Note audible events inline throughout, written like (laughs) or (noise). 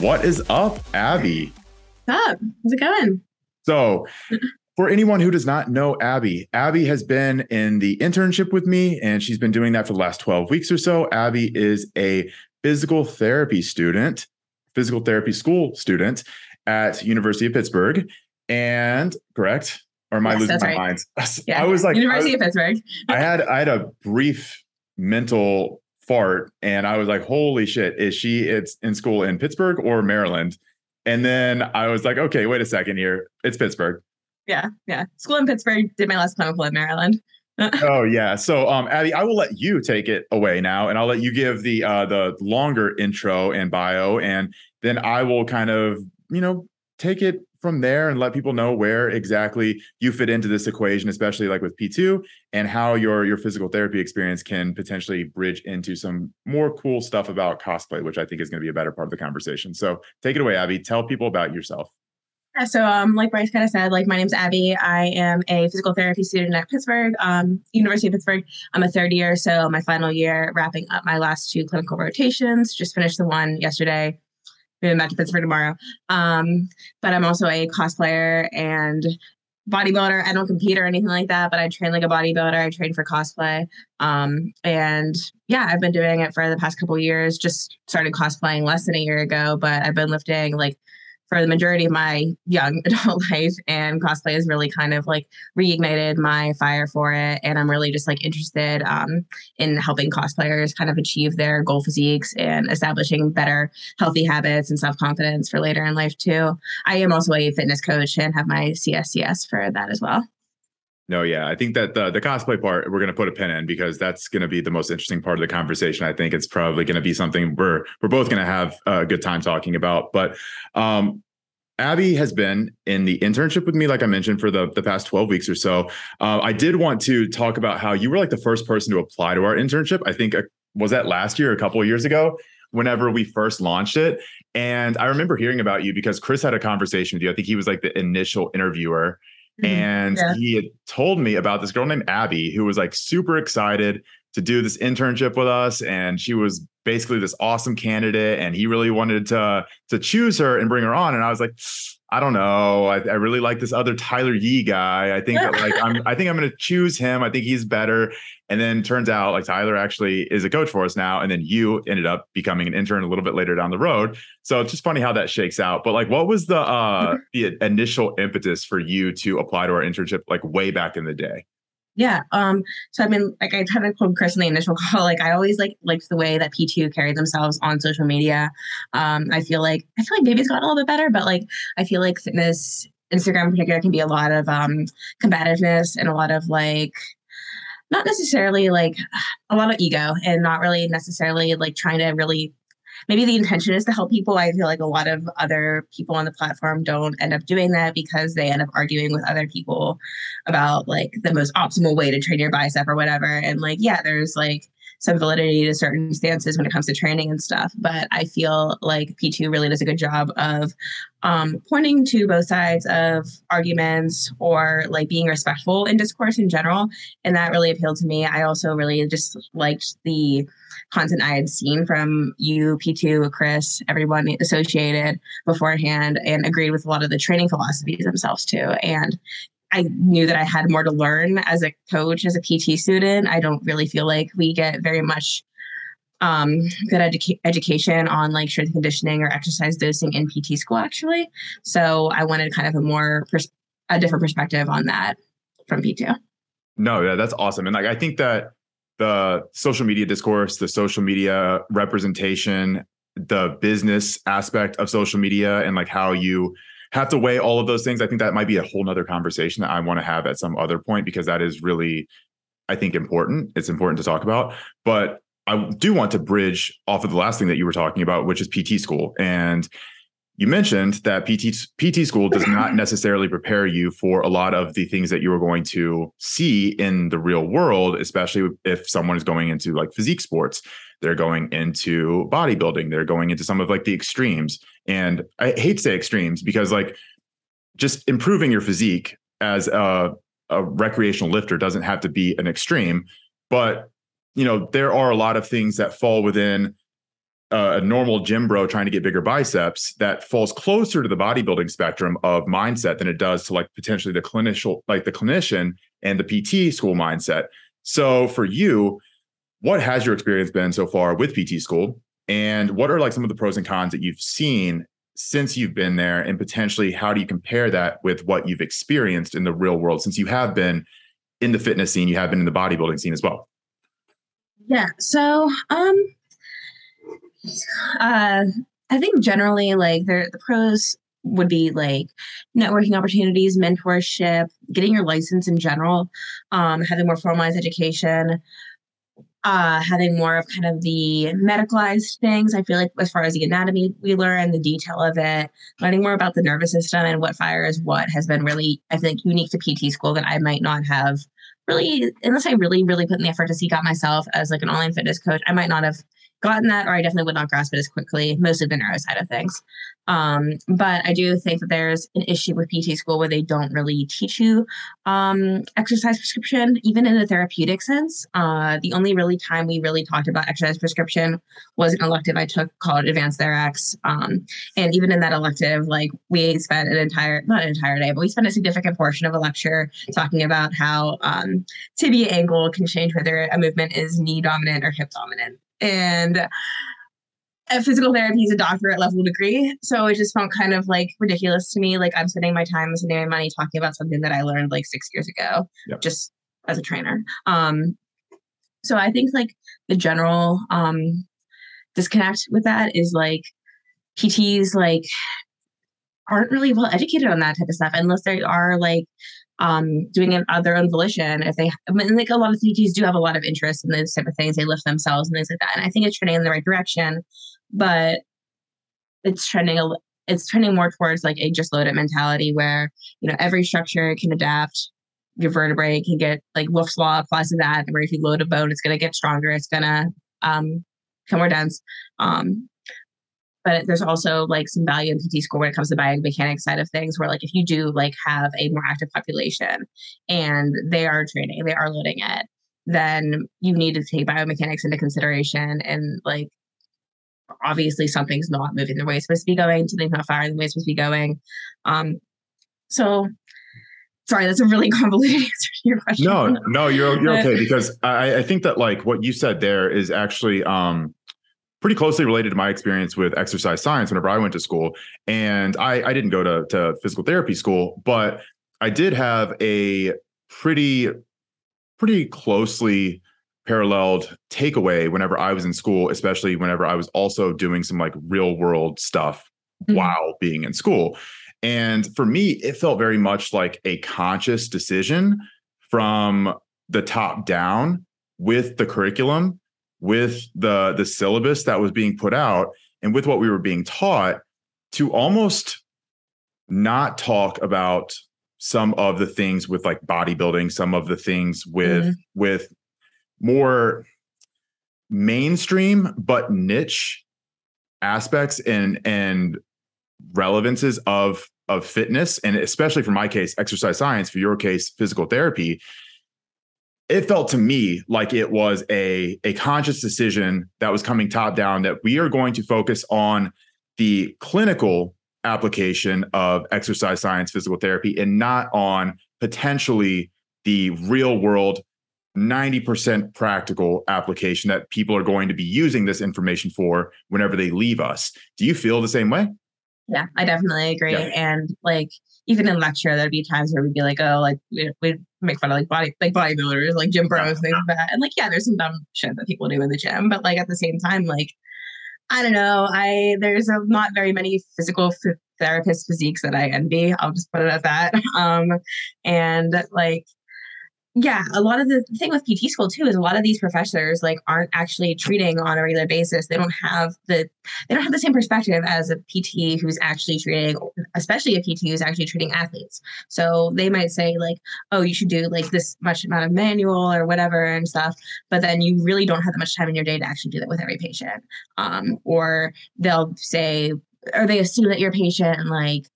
What is up, Abby? What's up? How's it going? So, for anyone who does not know Abby, Abby has been in the internship with me and she's been doing that for the last 12 weeks or so. Abby is a physical therapy student, physical therapy school student at University of Pittsburgh. And correct? Or am I Yes, losing my right. mind? (laughs) Yeah. I was like, I University was- of Pittsburgh. I had I had a brief mental fart and I was like, holy shit, is she it's in school in Pittsburgh or Maryland? And then I was like, okay, wait a second here. It's Pittsburgh. Yeah, yeah. School in Pittsburgh. Did my last clinical in Maryland. (laughs) Oh yeah. So um Abby, I will let you take it away now and I'll let you give the uh the longer intro and bio and then I will kind of, you know, take it from there and let people know where exactly you fit into this equation, especially like with P2 and how your your physical therapy experience can potentially bridge into some more cool stuff about cosplay, which I think is going to be a better part of the conversation. So take it away, Abby. Tell people about yourself. Yeah, so um, like Bryce kind of said, like my name's Abby. I am a physical therapy student at Pittsburgh, um, University of Pittsburgh. I'm a third year, so my final year, wrapping up my last two clinical rotations. Just finished the one yesterday. Moving back to Pittsburgh tomorrow. Um, but I'm also a cosplayer and bodybuilder. I don't compete or anything like that, but I train like a bodybuilder. I train for cosplay. Um, and yeah, I've been doing it for the past couple years. Just started cosplaying less than a year ago, but I've been lifting like for the majority of my young (laughs) adult life and cosplay has really kind of like reignited my fire for it and i'm really just like interested um, in helping cosplayers kind of achieve their goal physiques and establishing better healthy habits and self-confidence for later in life too. I am also a fitness coach and have my cscs for that as well No, yeah, I think that the the cosplay part we're going to put a pin in because that's going to be the most interesting part of the conversation. I think it's probably going to be something we're we're both going to have a good time talking about. But um, Abby has been in the internship with me, like I mentioned, for the the past twelve weeks or so. Uh, I did want to talk about how you were like the first person to apply to our internship. I think uh, was that last year, or a couple of years ago. Whenever we first launched it. And I remember hearing about you because Chris had a conversation with you. I think he was like the initial interviewer Mm-hmm. and Yeah. he had told me about this girl named Abby who was like super excited to do this internship with us and she was basically this awesome candidate and he really wanted to to choose her and bring her on. And I was like I don't know. I, I really like this other Tyler Yee guy. I think that like I'm I think I'm going to choose him. I think he's better. And then turns out like Tyler actually is a coach for us now and then you ended up becoming an intern a little bit later down the road. So it's just funny how that shakes out. But like what was the uh the initial impetus for you to apply to our internship like way back in the day Yeah. Um, so I mean, like I kind of told Chris in the initial (laughs) call, like I always like liked the way that P2 carry themselves on social media. Um, I feel like I feel like maybe it's gotten a little bit better, but like I feel like fitness, Instagram in particular, can be a lot of um combativeness and a lot of like not necessarily like a lot of ego and not really necessarily like trying to really maybe the intention is to help people. I feel like a lot of other people on the platform don't end up doing that because they end up arguing with other people about like the most optimal way to train your bicep or whatever. And like, yeah, there's like some validity to certain stances when it comes to training and stuff. But I feel like P2 really does a good job of um, pointing to both sides of arguments or like being respectful in discourse in general. And that really appealed to me. I also really just liked the content I had seen from you, P2, Chris, everyone associated beforehand, and agreed with a lot of the training philosophies themselves too. And I knew that I had more to learn as a coach, as a PT student. I don't really feel like we get very much um, good educa- education on like strength conditioning or exercise dosing in PT school, actually. So I wanted kind of a more pers- a different perspective on that from P2. No, yeah, that's awesome. And like I think that the social media discourse, the social media representation, the business aspect of social media and like how you have to weigh all of those things. I think that might be a whole nother conversation that I want to have at some other point because that is really, I think, important. It's important to talk about. But I do want to bridge off of the last thing that you were talking about, which is PT school. And you mentioned that PT PT school does not (laughs) necessarily prepare you for a lot of the things that you are going to see in the real world, especially if someone is going into like physique sports. They're going into bodybuilding. They're going into some of like the extremes. And I hate to say extremes because like just improving your physique as a, a recreational lifter doesn't have to be an extreme, but you know there are a lot of things that fall within a normal gym bro trying to get bigger biceps that falls closer to the bodybuilding spectrum of mindset than it does to like potentially the clinician like the clinician and the PT school mindset. So for you, what has your experience been so far with PT school? And what are like some of the pros and cons that you've seen since you've been there? And potentially, how do you compare that with what you've experienced in the real world since you have been in the fitness scene, you have been in the bodybuilding scene as well? Yeah. So, um, uh, I think generally, like the pros would be like networking opportunities, mentorship, getting your license in general, um, having more formalized education, uh, having more of kind of the medicalized things. I feel like as far as the anatomy we learn, the detail of it, learning more about the nervous system and what fires what has been really, I think, unique to PT school that I might not have really, unless I really, really put in the effort to seek out myself as like an online fitness coach, I might not have gotten that, or I definitely would not grasp it as quickly, mostly the neuro side of things. Um, but I do think that there's an issue with PT school where they don't really teach you um, exercise prescription, even in a therapeutic sense. Uh, the only really time we really talked about exercise prescription was an elective I took called Advanced Therex. Um, and even in that elective, like we spent an entire, not an entire day, but we spent a significant portion of a lecture talking about how um, tibia angle can change whether a movement is knee dominant or hip dominant and a physical therapy is a doctorate level degree. So it just felt kind of like ridiculous to me. Like I'm spending my time, spending my money talking about something that I learned like six years ago, yep. just as a trainer. Um, so I think like the general um, disconnect with that is like PTs like aren't really well educated on that type of stuff unless they are like um, doing it on their own volition. If they, I mean, like a lot of CTs do have a lot of interest in those type of things, they lift themselves and things like that. And I think it's trending in the right direction, but it's trending a, it's trending more towards like a just load it mentality where you know every structure can adapt. Your vertebrae can get like Wolff's law applies to that. Where if you load a bone, it's going to get stronger. It's going to um, become more dense. Um, but there's also like some value in PT school when it comes to biomechanics side of things, where like if you do like have a more active population and they are training, they are loading it, then you need to take biomechanics into consideration and like obviously something's not moving the way it's supposed to be going, something's not firing the way it's supposed to be going. Um, so sorry, that's a really (laughs) convoluted answer to your question. No, no, you're you're okay because I, I think that like what you said there is actually um pretty closely related to my experience with exercise science whenever I went to school. And I, I didn't go to, to physical therapy school, but I did have a pretty, pretty closely paralleled takeaway whenever I was in school, especially whenever I was also doing some like real world stuff mm-hmm. while being in school. And for me, it felt very much like a conscious decision from the top down with the curriculum with the the syllabus that was being put out and with what we were being taught to almost not talk about some of the things with like bodybuilding some of the things with mm-hmm. with more mainstream but niche aspects and and relevances of of fitness and especially for my case exercise science for your case physical therapy it felt to me like it was a, a conscious decision that was coming top down that we are going to focus on the clinical application of exercise science physical therapy and not on potentially the real world 90% practical application that people are going to be using this information for whenever they leave us. Do you feel the same way? Yeah, I definitely agree. Yeah. And like even in lecture, there'd be times where we'd be like, oh, like we, would make fun of like body like bodybuilders, like gym bros, things like that. And like, yeah, there's some dumb shit that people do in the gym, but like at the same time, like I don't know, I there's a, not very many physical f- therapist physiques that I envy. I'll just put it at that. (laughs) Um, and like yeah a lot of the thing with pt school too is a lot of these professors like aren't actually treating on a regular basis. They don't have the they don't have the same perspective as a pt who's actually treating especially a pt who's actually treating athletes. So they might say like oh you should do like this much amount of manual or whatever and stuff but then you really don't have that much time in your day to actually do that with every patient. Um, or they'll say or they assume that your patient like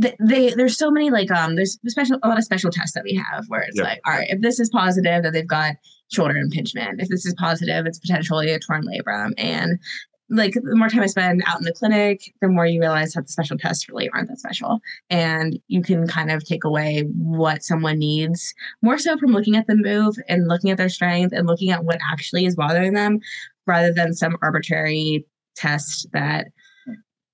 they, they there's so many like um there's special a lot of special tests that we have where it's like all right if this is positive that they've got shoulder impingement. If this is positive it's potentially a torn labrum. And like the more time I spend out in the clinic, the more you realize that the special tests really aren't that special. And you can kind of take away what someone needs more so from looking at the move and looking at their strength and looking at what actually is bothering them rather than some arbitrary test that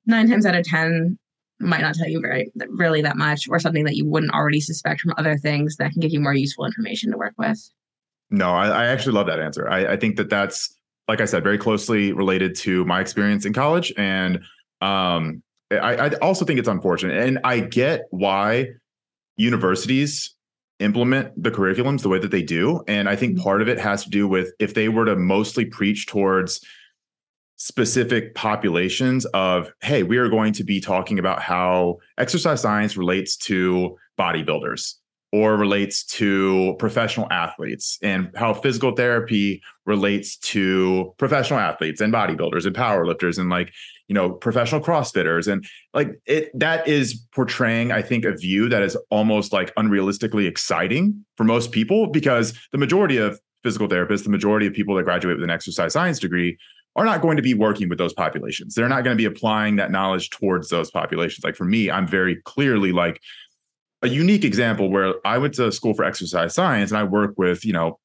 nine times out of 10 might not tell you very really that much or something that you wouldn't already suspect from other things that can give you more useful information to work with. No, I, I actually love that answer. I, I think that that's like I said, very closely related to my experience in college. And um, I, I also think it's unfortunate. And I get why universities implement the curriculums the way that they do. And I think mm-hmm. part of it has to do with if they were to mostly preach towards specific populations of, hey, we are going to be talking about how exercise science relates to bodybuilders or relates to professional athletes and how physical therapy relates to professional athletes and bodybuilders and powerlifters and like you know professional crossfitters. And like it that is portraying i think a view that is almost like unrealistically exciting for most people because the majority of physical therapists the majority of people that graduate with an exercise science degree are not going to be working with those populations they're not going to be applying that knowledge towards those populations like for me i'm very clearly like a unique example where I went to school for exercise science and I work with, you know,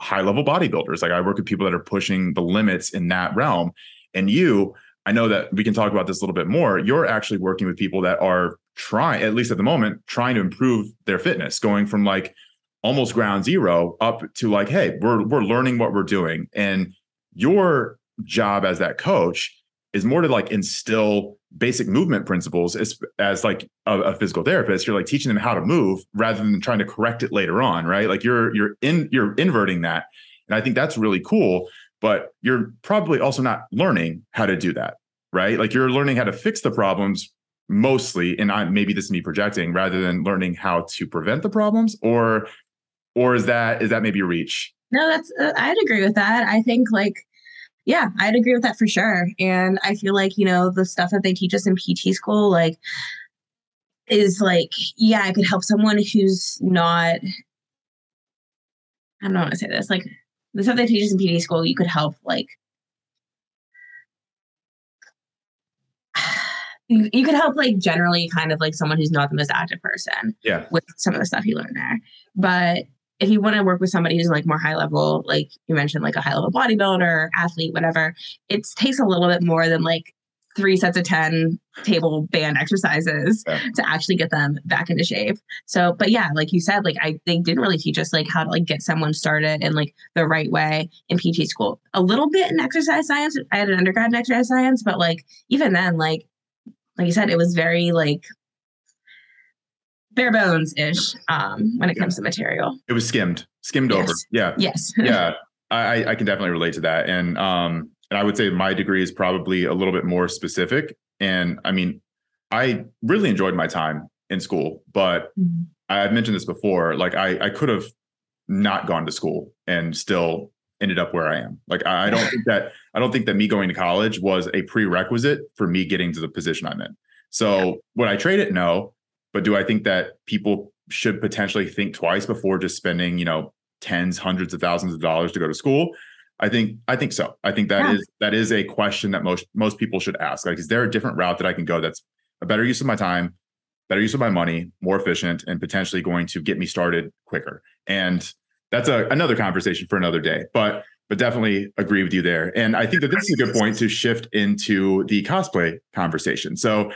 high level bodybuilders. Like I work with people that are pushing the limits in that realm. And you, I know that we can talk about this a little bit more. You're actually working with people that are trying, at least at the moment, trying to improve their fitness, going from like almost ground zero up to like, hey, we're we're learning what we're doing. And your job as that coach is more to like instill basic movement principles as, as like a, a, physical therapist. You're like teaching them how to move rather than trying to correct it later on right? Like you're you're in you're inverting that. And i think that's really cool but you're probably also not learning how to do that right? Like you're learning how to fix the problems mostly and I, maybe this is me projecting rather than learning how to prevent the problems or or is that is that maybe reach? No that's uh, i'd agree with that. I think like yeah, I'd agree with that for sure. And I feel like, you know, the stuff that they teach us in PT school, like, is like, yeah, it could help someone who's not, I don't know how to say this, like, the stuff they teach us in PT school, you could help, like, you, you could help like generally kind of like someone who's not the most active person yeah with some of the stuff you learn there but if you want to work with somebody who's like more high level, like you mentioned, like a high level bodybuilder, athlete, whatever, it takes a little bit more than like three sets of 10 table band exercises yeah. to actually get them back into shape. So, but yeah, like you said, like I, they didn't really teach us like how to like get someone started in like the right way in PT school. A little bit in exercise science. I had an undergrad in exercise science, but like even then, like, like you said, it was very like bare bones ish um, when it comes to material. It was skimmed, skimmed yes. over. Yeah. Yes. (laughs) yeah. I, I can definitely relate to that. And um, and I would say my degree is probably a little bit more specific. And I mean, I really enjoyed my time in school, but mm-hmm. I've mentioned this before. Like I, I could have not gone to school and still ended up where I am. Like I, I don't think that I don't think that me going to college was a prerequisite for me getting to the position I'm in. So yeah. would I trade it? No. But do I think that people should potentially think twice before just spending, you know, tens, hundreds of thousands of dollars to go to school? I think I think so. I think that yeah. is that is a question that most most people should ask. Like, is there a different route that I can go that's a better use of my time, better use of my money, more efficient, and potentially going to get me started quicker? And that's a, another conversation for another day. But but definitely agree with you there. And I think that this is a good point to shift into the cosplay conversation. So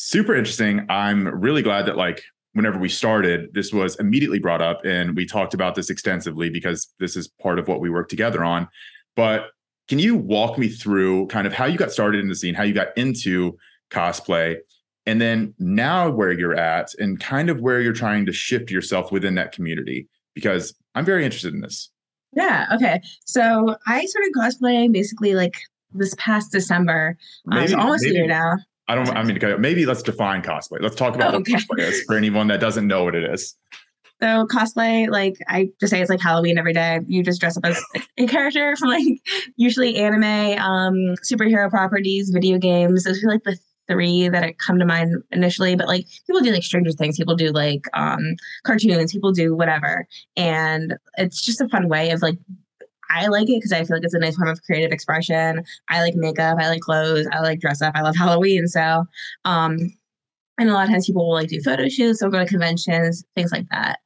super interesting. I'm really glad that like whenever we started, this was immediately brought up and we talked about this extensively because this is part of what we work together on. But can you walk me through kind of how you got started in the scene, how you got into cosplay, and then now where you're at and kind of where you're trying to shift yourself within that community? Because I'm very interested in this. Yeah. Okay. So I started cosplaying basically like this past December. Maybe, um, so almost maybe, a year now. I don't. I mean, maybe let's define cosplay. Let's talk about okay. what cosplay is for anyone that doesn't know what it is. So cosplay, like I just say, it's like Halloween every day. You just dress up as a character from like usually anime, um, superhero properties, video games. Those are like the three that come to mind initially. But like people do like Stranger Things, people do like um, cartoons, people do whatever, and it's just a fun way of like I like it because I feel like it's a nice form of creative expression. I like makeup, I like clothes, I like dress up, I love (laughs) Halloween. So, um, and a lot of times people will like do photo shoots or go to conventions, things like that.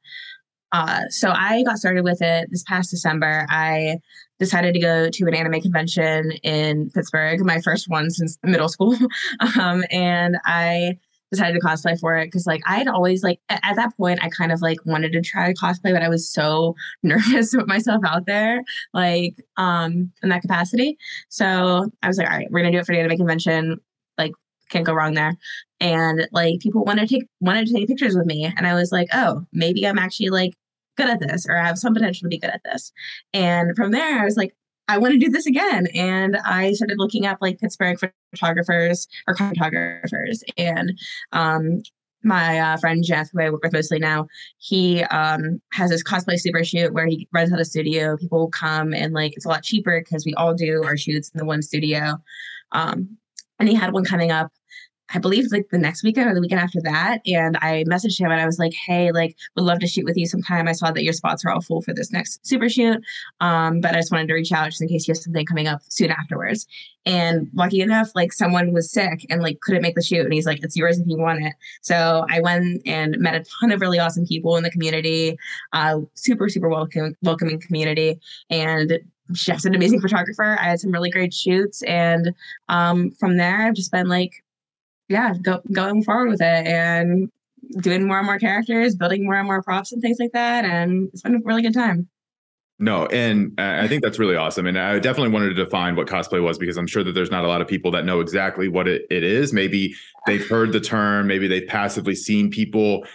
Uh, so I got started with it this past December. I decided to go to an anime convention in Pittsburgh, my first one since middle school. (laughs) um, and I decided to cosplay for it because like I had always like at that point I kind of like wanted to try cosplay, but I was so (laughs) nervous to put myself out there, like um in that capacity. So I was like, all right, we're gonna do it for the anime convention. Like can't go wrong there. And like people wanted to take wanted to take pictures with me. And I was like, oh, maybe I'm actually like good at this or I have some potential to be good at this. And from there, I was like, I want to do this again. And I started looking up like Pittsburgh photographers or photographers. And um, my uh, friend Jeff, who I work with mostly now, he um, has this cosplay super shoot where he runs out a studio. People come and like it's a lot cheaper because we all do our shoots in the one studio. Um, and he had one coming up I believe like the next weekend or the weekend after that. And I messaged him and I was like, hey, like, would love to shoot with you sometime. I saw that your spots are all full for this next super shoot. Um, but I just wanted to reach out just in case you have something coming up soon afterwards. And lucky enough, like someone was sick and like couldn't make the shoot. And he's like, it's yours if you want it. So I went and met a ton of really awesome people in the community, uh, super, super welcome, welcoming community. And Jeff's an amazing photographer. I had some really great shoots. And um, from there, I've just been like yeah, go, going forward with it and doing more and more characters, building more and more props and things like that. And it's been a really good time. No, and I think that's really awesome. And I definitely wanted to define what cosplay was because I'm sure that there's not a lot of people that know exactly what it, it is. Maybe they've heard the term, maybe they've passively seen people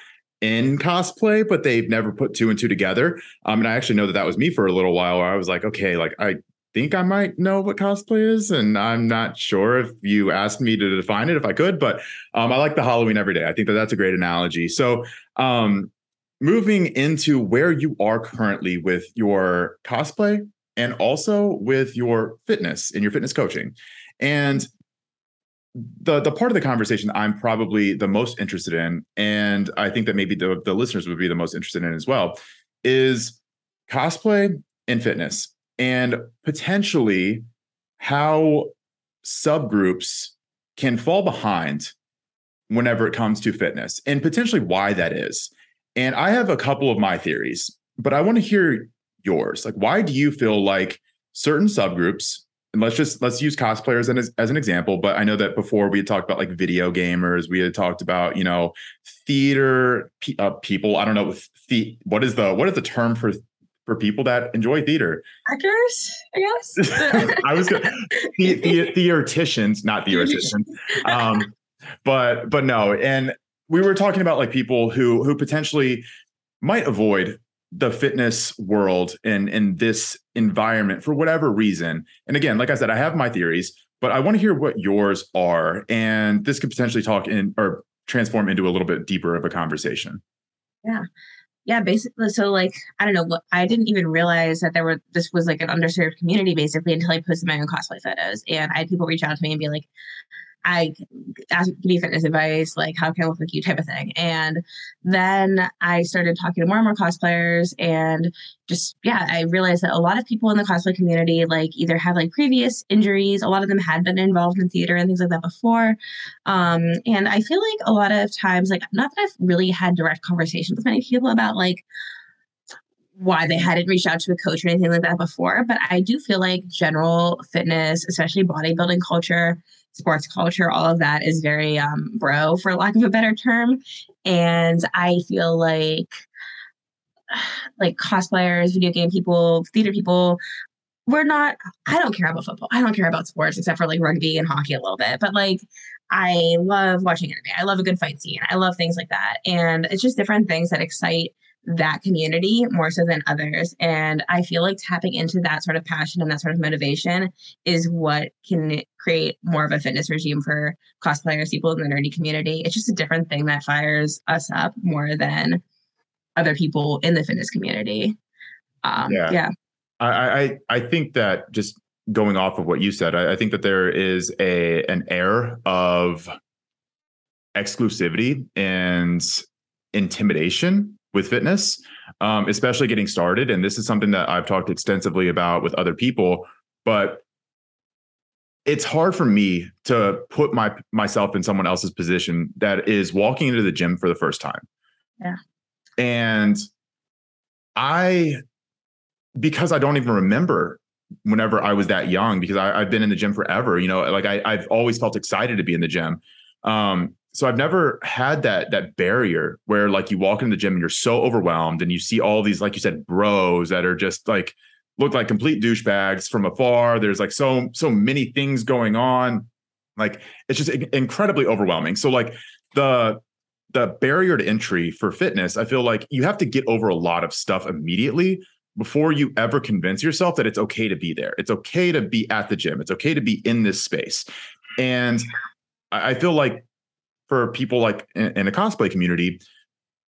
in cosplay, but they've never put two and two together. Um, and I actually know that that was me for a little while where I was like, okay, like I think I might know what cosplay is, and I'm not sure if you asked me to define it if I could, but um, I like the Halloween every day. I think that that's a great analogy. So, um, moving into where you are currently with your cosplay and also with your fitness and your fitness coaching, and the the part of the conversation I'm probably the most interested in, and I think that maybe the the listeners would be the most interested in as well, is cosplay and fitness and potentially how subgroups can fall behind whenever it comes to fitness and potentially why that is. And I have a couple of my theories, but I want to hear yours. Like, why do you feel like certain subgroups, and let's just let's use cosplayers as, as an example, but I know that before we had talked about like video gamers, we had talked about, you know, theater uh, people. I don't know the what is the what is the term for for people that enjoy theater. Actors, I guess. (laughs) I was the, the, theoreticians, not theoreticians. Um, but but no, and we were talking about like people who who potentially might avoid the fitness world in in this environment for whatever reason. And again, like I said, I have my theories, but I want to hear what yours are, and this could potentially talk in or transform into a little bit deeper of a conversation. Yeah yeah, basically. So like, I don't know. I didn't even realize that there were this was like an underserved community basically until I posted my own cosplay photos, and I had people reach out to me and be like, I ask, give me fitness advice, like how can I look like you type of thing. And then I started talking to more and more cosplayers and just, yeah, I realized that a lot of people in the cosplay community, like either have like previous injuries, a lot of them had been involved in theater and things like that before. Um, and I feel like a lot of times, like, not that I've really had direct conversations with many people about like, why they hadn't reached out to a coach or anything like that before. But I do feel like general fitness, especially bodybuilding culture, sports culture, all of that is very um, bro, for lack of a better term. And I feel like (sighs) like cosplayers, video game people, theater people, we're not, I don't care about football. I don't care about sports except for like rugby and hockey a little bit. But like, I love watching anime. I love a good fight scene. I love things like that. And it's just different things that excite that community more so than others. And I feel like tapping into that sort of passion and that sort of motivation is what can create more of a fitness regime for cosplayers, people in the nerdy community. It's just a different thing that fires us up more than other people in the fitness community. Um, yeah. yeah. I, I I think that just going off of what you said, I, I think that there is a an air of exclusivity and intimidation with fitness um, especially getting started. And this is something that I've talked extensively about with other people, but it's hard for me to put my myself in someone else's position that is walking into the gym for the first time. Yeah. And I because I don't even remember whenever I was that young, because I, have been in the gym forever, you know, like I, I've always felt excited to be in the gym. Um, so I've never had that that barrier where like you walk into the gym and you're so overwhelmed and you see all these, like you said, bros that are just like look like complete douchebags from afar. There's like so so many things going on. Like it's just incredibly overwhelming. So like the the barrier to entry for fitness, I feel like you have to get over a lot of stuff immediately before you ever convince yourself that it's okay to be there. It's okay to be at the gym. It's okay to be in this space. And I feel like for people like in, in a cosplay community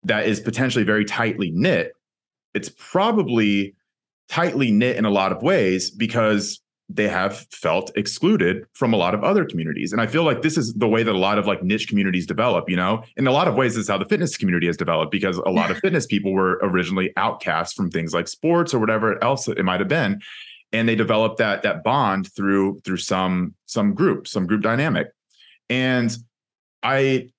that is potentially very tightly knit, it's probably tightly knit in a lot of ways because they have felt excluded from a lot of other communities. And I feel like this is the way that a lot of like niche communities develop, you know, in a lot of ways, this is how the fitness community has developed because a lot of (laughs) fitness people were originally outcast from things like sports or whatever else it might have been. And they developed that that bond through through some some group, some group dynamic. And I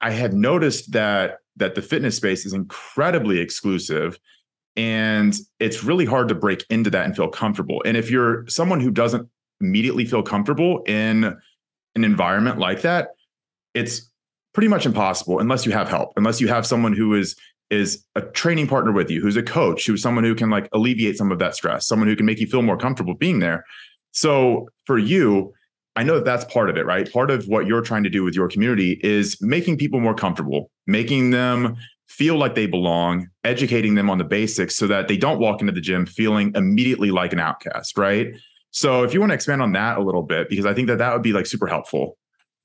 I had noticed that that the fitness space is incredibly exclusive and it's really hard to break into that and feel comfortable. And if you're someone who doesn't immediately feel comfortable in an environment like that, it's pretty much impossible unless you have help, unless you have someone who is is a training partner with you, who's a coach, who's someone who can like alleviate some of that stress, someone who can make you feel more comfortable being there. So for you, I know that that's part of it, right? Part of what you're trying to do with your community is making people more comfortable, making them feel like they belong, educating them on the basics so that they don't walk into the gym feeling immediately like an outcast, right? So if you want to expand on that a little bit, because I think that that would be like super helpful.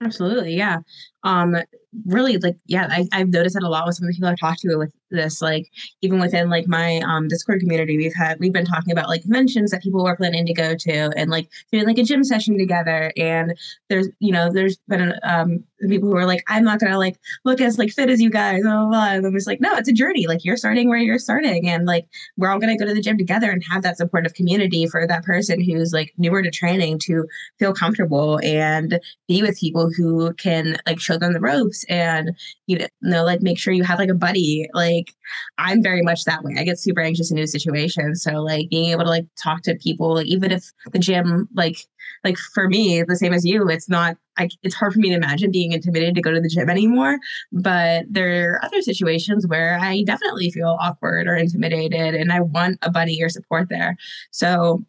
Absolutely. Yeah. Um, really like, yeah, I, I've noticed that a lot with some of the people I've talked to with this, like even within like my um Discord community, we've had, we've been talking about like conventions that people were planning to go to and like doing like a gym session together. And there's, you know, there's been um people who are like, I'm not gonna like look as like fit as you guys, blah, blah, blah. And I'm just like, no, it's a journey. Like you're starting where you're starting. And like we're all gonna go to the gym together and have that supportive community for that person who's like newer to training to feel comfortable and be with people who can like show them the ropes and you know like make sure you have like a buddy. Like i'm very much that way. I get super anxious in new situations. So like being able to like talk to people like even if the gym like like for me the same as you it's not I, it's hard for me to imagine being intimidated to go to the gym anymore. But there are other situations where i definitely feel awkward or intimidated and i want a buddy or support there. So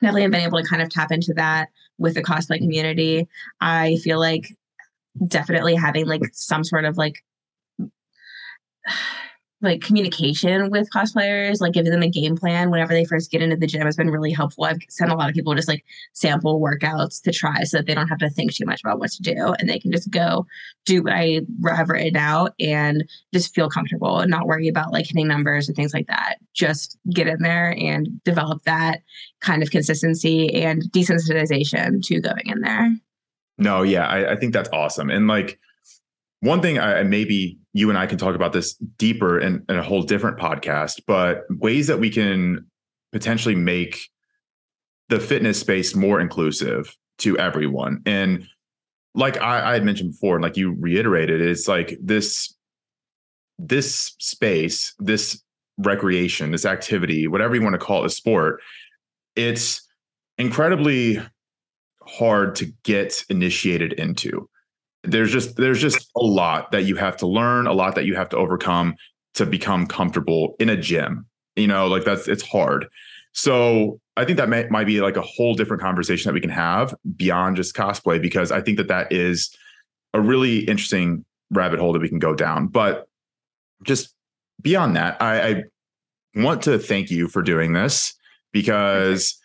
definitely have been able to kind of tap into that with the cosplay community. I feel like definitely having like some sort of like like communication with cosplayers, like giving them a game plan whenever they first get into the gym has been really helpful. I've sent a lot of people just like sample workouts to try so that they don't have to think too much about what to do and they can just go do what I have written out and just feel comfortable and not worry about like hitting numbers and things like that. Just get in there and develop that kind of consistency and desensitization to going in there. No, yeah, I, I think that's awesome. And like one thing I maybe you and I can talk about this deeper in, in a whole different podcast, but ways that we can potentially make the fitness space more inclusive to everyone. And like I, I had mentioned before, and like you reiterated, it's like this this space, this recreation, this activity, whatever you want to call it, a sport, it's incredibly hard to get initiated into. There's just there's just a lot that you have to learn, a lot that you have to overcome to become comfortable in a gym. You know, like that's it's hard. So I think that may, might be like a whole different conversation that we can have beyond just cosplay because I think that that is a really interesting rabbit hole that we can go down. But just beyond that, I, I want to thank you for doing this because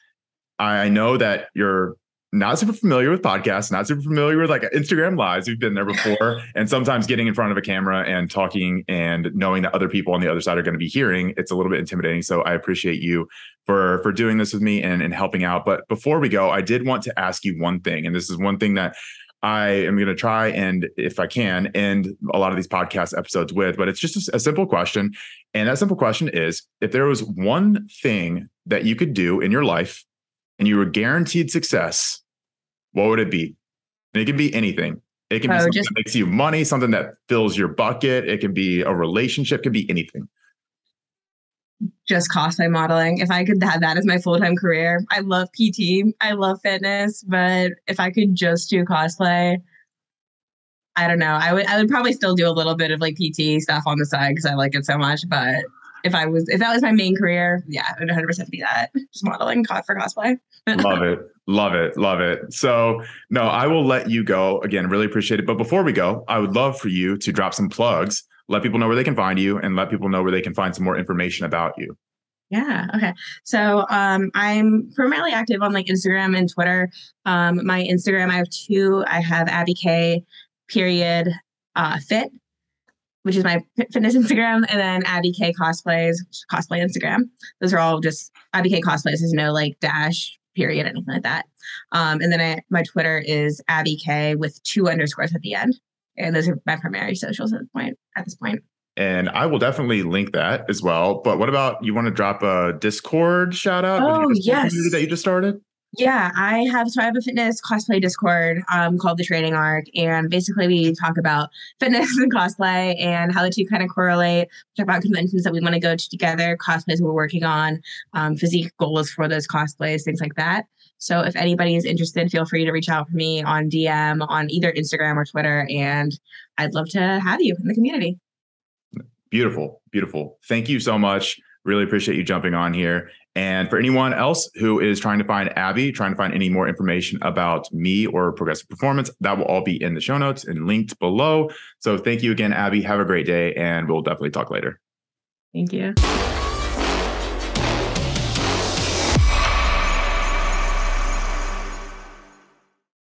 I know that you're not super familiar with podcasts, not super familiar with like Instagram lives. We've been there before. (laughs) and sometimes getting in front of a camera and talking and knowing that other people on the other side are going to be hearing, it's a little bit intimidating. So I appreciate you for for doing this with me and, and helping out. But before we go, I did want to ask you one thing. And this is one thing that I am going to try and, if I can, end a lot of these podcast episodes with. But it's just a, a simple question. And that simple question is if there was one thing that you could do in your life and you were guaranteed success, what would it be? And it can be anything. It can be oh, something just, that makes you money, something that fills your bucket. It can be a relationship, it can be anything. Just cosplay modeling. If I could have that as my full time career, I love PT, I love fitness, but if I could just do cosplay, I don't know. I would I would probably still do a little bit of like PT stuff on the side because I like it so much. But if I was if that was my main career, yeah, it would 100 percent be that. Just modeling for cosplay. (laughs) love it, love it, love it. So no, I will let you go. Again, really appreciate it. But before we go, I would love for you to drop some plugs, let people know where they can find you, and let people know where they can find some more information about you. Yeah. Okay. So um, I'm primarily active on like Instagram and Twitter. Um, my Instagram, I have two. I have Abby K period uh, fit, which is my (laughs) fitness Instagram, and then Abby K cosplays, cosplay Instagram. Those are all just Abby K cosplays. There's no like dash period anything like that. Um, and then I, my Twitter is Abby K with two underscores at the end, and those are my primary socials at this point. At this point. And I will definitely link that as well. But what about you want to drop a Discord shout out? Oh, yes. That you just started? Yeah, I have so I have a fitness cosplay Discord um, called the Training Arc, and basically we talk about (laughs) fitness and cosplay and how the two kind of correlate. We talk about conventions that we want to go to together, cosplays we're working on, um, physique goals for those cosplays, things like that. So if anybody is interested, feel free to reach out for me on DM on either Instagram or Twitter, and I'd love to have you in the community. Beautiful, beautiful. Thank you so much. Really appreciate you jumping on here. And for anyone else who is trying to find Abby, trying to find any more information about me or progressive performance, that will all be in the show notes and linked below. So thank you again, Abby. Have a great day, and we'll definitely talk later. Thank you.